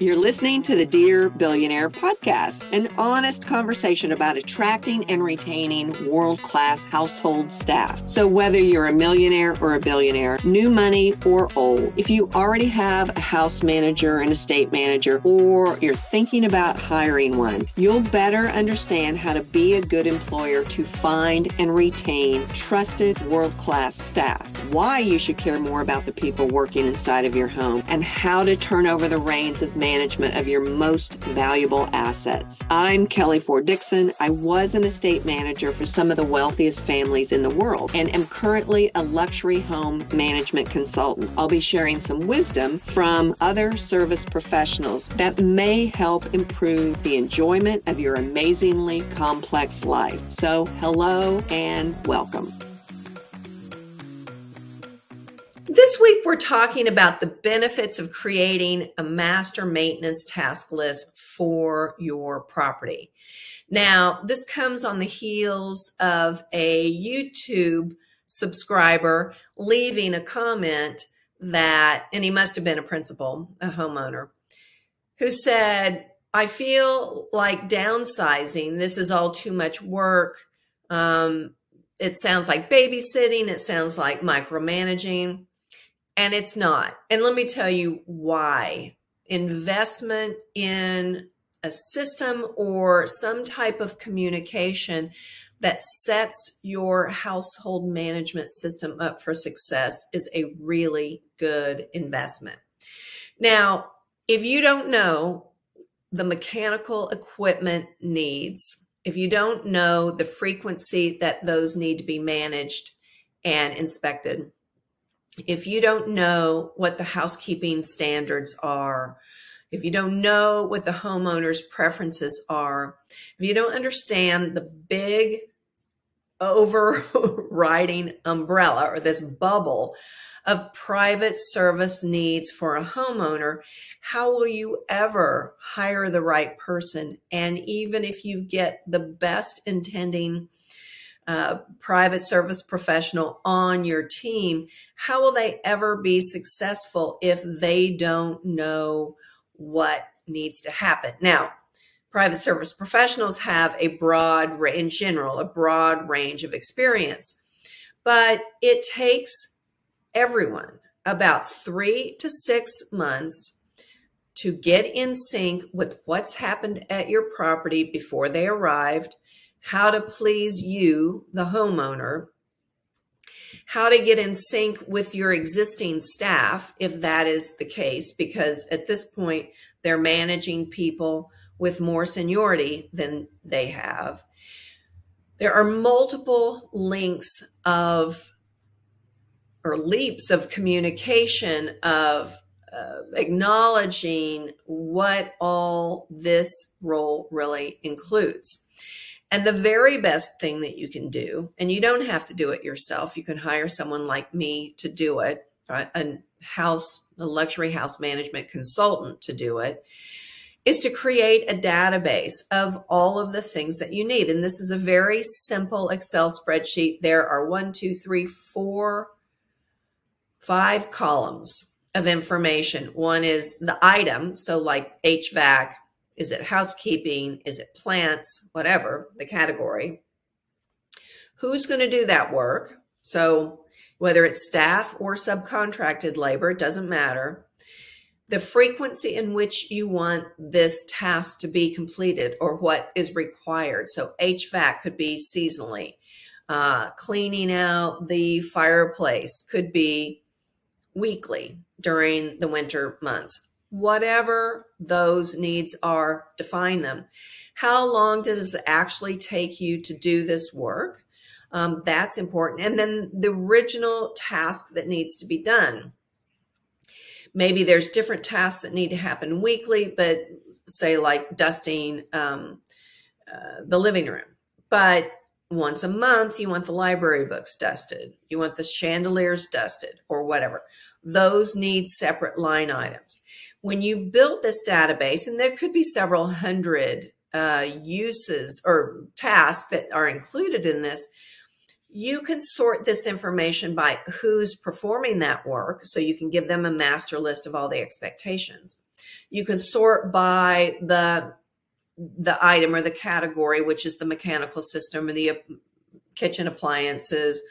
You're listening to the Dear Billionaire podcast, an honest conversation about attracting and retaining world class household staff. So, whether you're a millionaire or a billionaire, new money or old, if you already have a house manager, an estate manager, or you're thinking about hiring one, you'll better understand how to be a good employer to find and retain trusted world class staff, why you should care more about the people working inside of your home, and how to turn over the reins of management of your most valuable assets. I'm Kelly Ford Dixon. I was an estate manager for some of the wealthiest families in the world and am currently a luxury home management consultant. I'll be sharing some wisdom from other service professionals that may help improve the enjoyment of your amazingly complex life. So, hello and welcome. This week, we're talking about the benefits of creating a master maintenance task list for your property. Now, this comes on the heels of a YouTube subscriber leaving a comment that, and he must have been a principal, a homeowner, who said, I feel like downsizing. This is all too much work. Um, it sounds like babysitting. It sounds like micromanaging and it's not. And let me tell you why. Investment in a system or some type of communication that sets your household management system up for success is a really good investment. Now, if you don't know the mechanical equipment needs, if you don't know the frequency that those need to be managed and inspected, if you don't know what the housekeeping standards are, if you don't know what the homeowner's preferences are, if you don't understand the big overriding umbrella or this bubble of private service needs for a homeowner, how will you ever hire the right person? And even if you get the best intending uh, private service professional on your team, how will they ever be successful if they don't know what needs to happen? Now, private service professionals have a broad, in general, a broad range of experience, but it takes everyone about three to six months to get in sync with what's happened at your property before they arrived how to please you, the homeowner, how to get in sync with your existing staff, if that is the case, because at this point, they're managing people with more seniority than they have. There are multiple links of or leaps of communication of uh, acknowledging what all this role really includes. And the very best thing that you can do, and you don't have to do it yourself, you can hire someone like me to do it, a house, a luxury house management consultant to do it, is to create a database of all of the things that you need. And this is a very simple Excel spreadsheet. There are one, two, three, four, five columns of information. One is the item, so like HVAC, is it housekeeping? Is it plants? Whatever the category. Who's going to do that work? So, whether it's staff or subcontracted labor, it doesn't matter. The frequency in which you want this task to be completed or what is required. So, HVAC could be seasonally. Uh, cleaning out the fireplace could be weekly during the winter months whatever those needs are, define them. How long does it actually take you to do this work? Um, that's important. And then the original task that needs to be done. Maybe there's different tasks that need to happen weekly, but say like dusting um, uh, the living room. But once a month, you want the library books dusted, you want the chandeliers dusted, or whatever. Those need separate line items when you build this database, and there could be several hundred uh, uses or tasks that are included in this, you can sort this information by who's performing that work. So you can give them a master list of all the expectations. You can sort by the the item or the category, which is the mechanical system or the uh, kitchen appliances,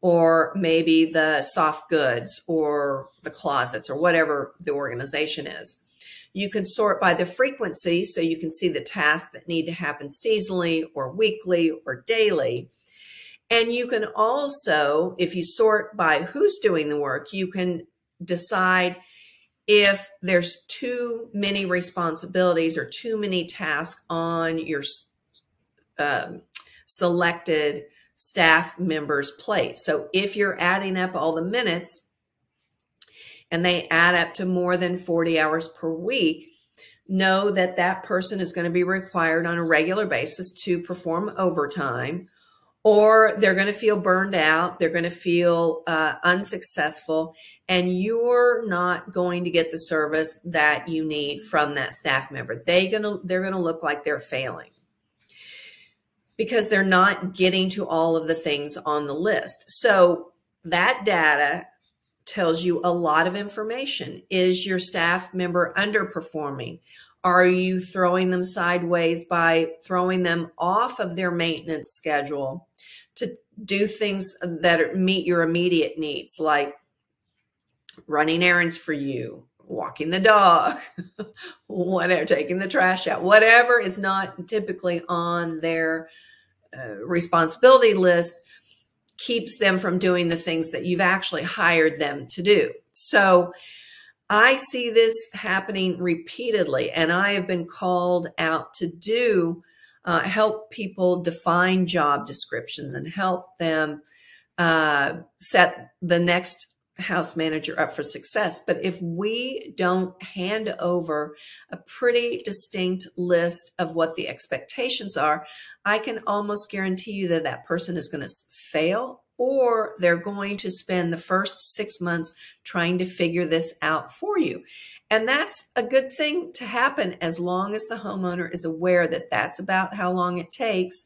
or maybe the soft goods or the closets or whatever the organization is. You can sort by the frequency, so you can see the tasks that need to happen seasonally or weekly or daily. And you can also, if you sort by who's doing the work, you can decide if there's too many responsibilities or too many tasks on your um, selected staff members' plate. So if you're adding up all the minutes and they add up to more than 40 hours per week, know that that person is going to be required on a regular basis to perform overtime or they're going to feel burned out they're going to feel uh, unsuccessful and you're not going to get the service that you need from that staff member they gonna they're going to look like they're failing because they're not getting to all of the things on the list. So that data tells you a lot of information. Is your staff member underperforming? Are you throwing them sideways by throwing them off of their maintenance schedule to do things that meet your immediate needs, like running errands for you, walking the dog, whatever, taking the trash out, whatever is not typically on their uh, responsibility list keeps them from doing the things that you've actually hired them to do. So, I see this happening repeatedly, and I have been called out to do uh, help people define job descriptions and help them uh, set the next house manager up for success. But if we don't hand over a pretty distinct list of what the expectations are, I can almost guarantee you that that person is going to fail or they're going to spend the first six months trying to figure this out for you. And that's a good thing to happen as long as the homeowner is aware that that's about how long it takes.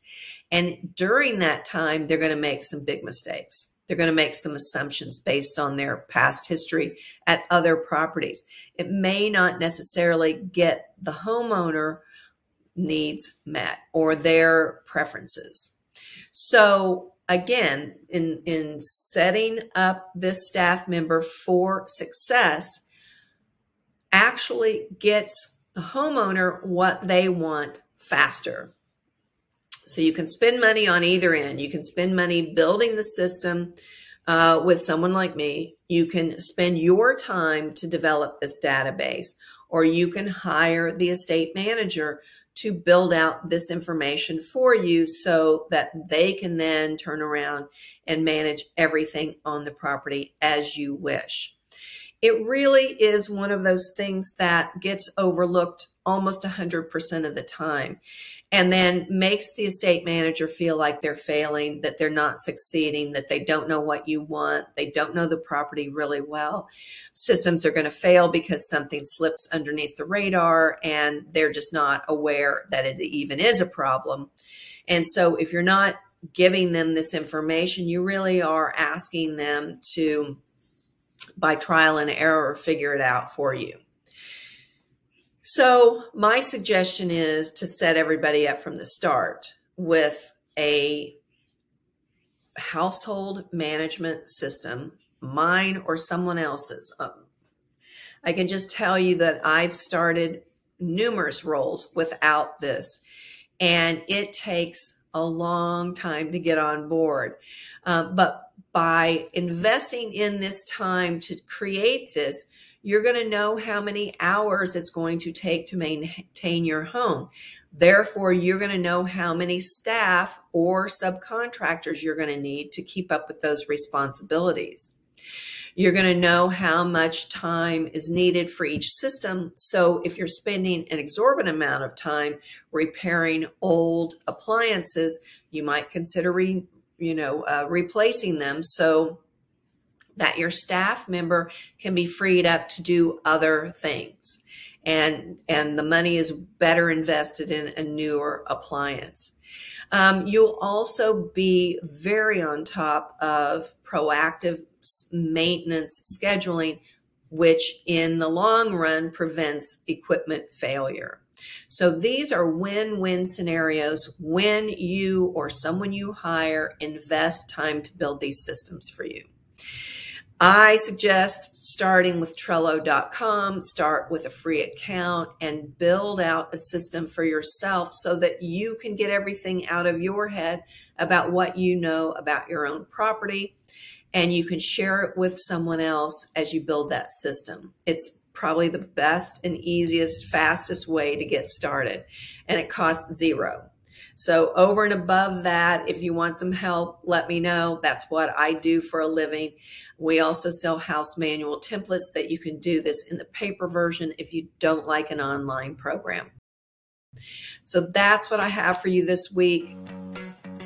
And during that time, they're going to make some big mistakes. They're going to make some assumptions based on their past history at other properties. It may not necessarily get the homeowner needs met or their preferences. So again, in, in setting up this staff member for success, actually gets the homeowner what they want faster. So you can spend money on either end. You can spend money building the system uh, with someone like me. You can spend your time to develop this database, or you can hire the estate manager to build out this information for you so that they can then turn around and manage everything on the property as you wish. It really is one of those things that gets overlooked almost 100% of the time and then makes the estate manager feel like they're failing, that they're not succeeding, that they don't know what you want, they don't know the property really well. Systems are going to fail because something slips underneath the radar and they're just not aware that it even is a problem. And so if you're not giving them this information, you really are asking them to, by trial and error, figure it out for you. So, my suggestion is to set everybody up from the start with a household management system, mine or someone else's. Um, I can just tell you that I've started numerous roles without this, and it takes a long time to get on board. Um, but by investing in this time to create this, you're going to know how many hours it's going to take to maintain your home. Therefore, you're going to know how many staff or subcontractors you're going to need to keep up with those responsibilities. You're going to know how much time is needed for each system. So, if you're spending an exorbitant amount of time repairing old appliances, you might consider, re, you know, uh, replacing them. So that your staff member can be freed up to do other things and and the money is better invested in a newer appliance um, you'll also be very on top of proactive maintenance scheduling which in the long run prevents equipment failure. So these are win win scenarios when you or someone you hire invest time to build these systems for you. I suggest starting with Trello.com, start with a free account and build out a system for yourself so that you can get everything out of your head about what you know about your own property and you can share it with someone else as you build that system. It's probably the best and easiest, fastest way to get started, and it costs zero. So, over and above that, if you want some help, let me know. That's what I do for a living. We also sell house manual templates that you can do this in the paper version if you don't like an online program. So, that's what I have for you this week.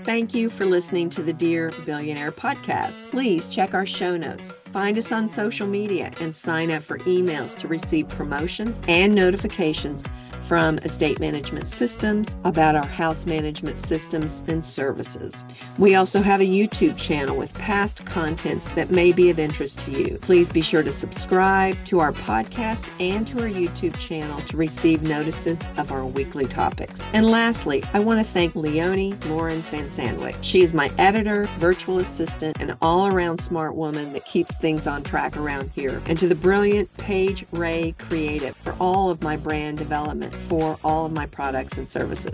Thank you for listening to the Dear Billionaire podcast. Please check our show notes, find us on social media, and sign up for emails to receive promotions and notifications from estate management systems about our house management systems and services. We also have a YouTube channel with past contents that may be of interest to you. Please be sure to subscribe to our podcast and to our YouTube channel to receive notices of our weekly topics. And lastly, I want to thank Leonie Lawrence Van Sandwick. She is my editor, virtual assistant, and all around smart woman that keeps things on track around here. And to the brilliant Paige Ray Creative for all of my brand development for all of my products and services.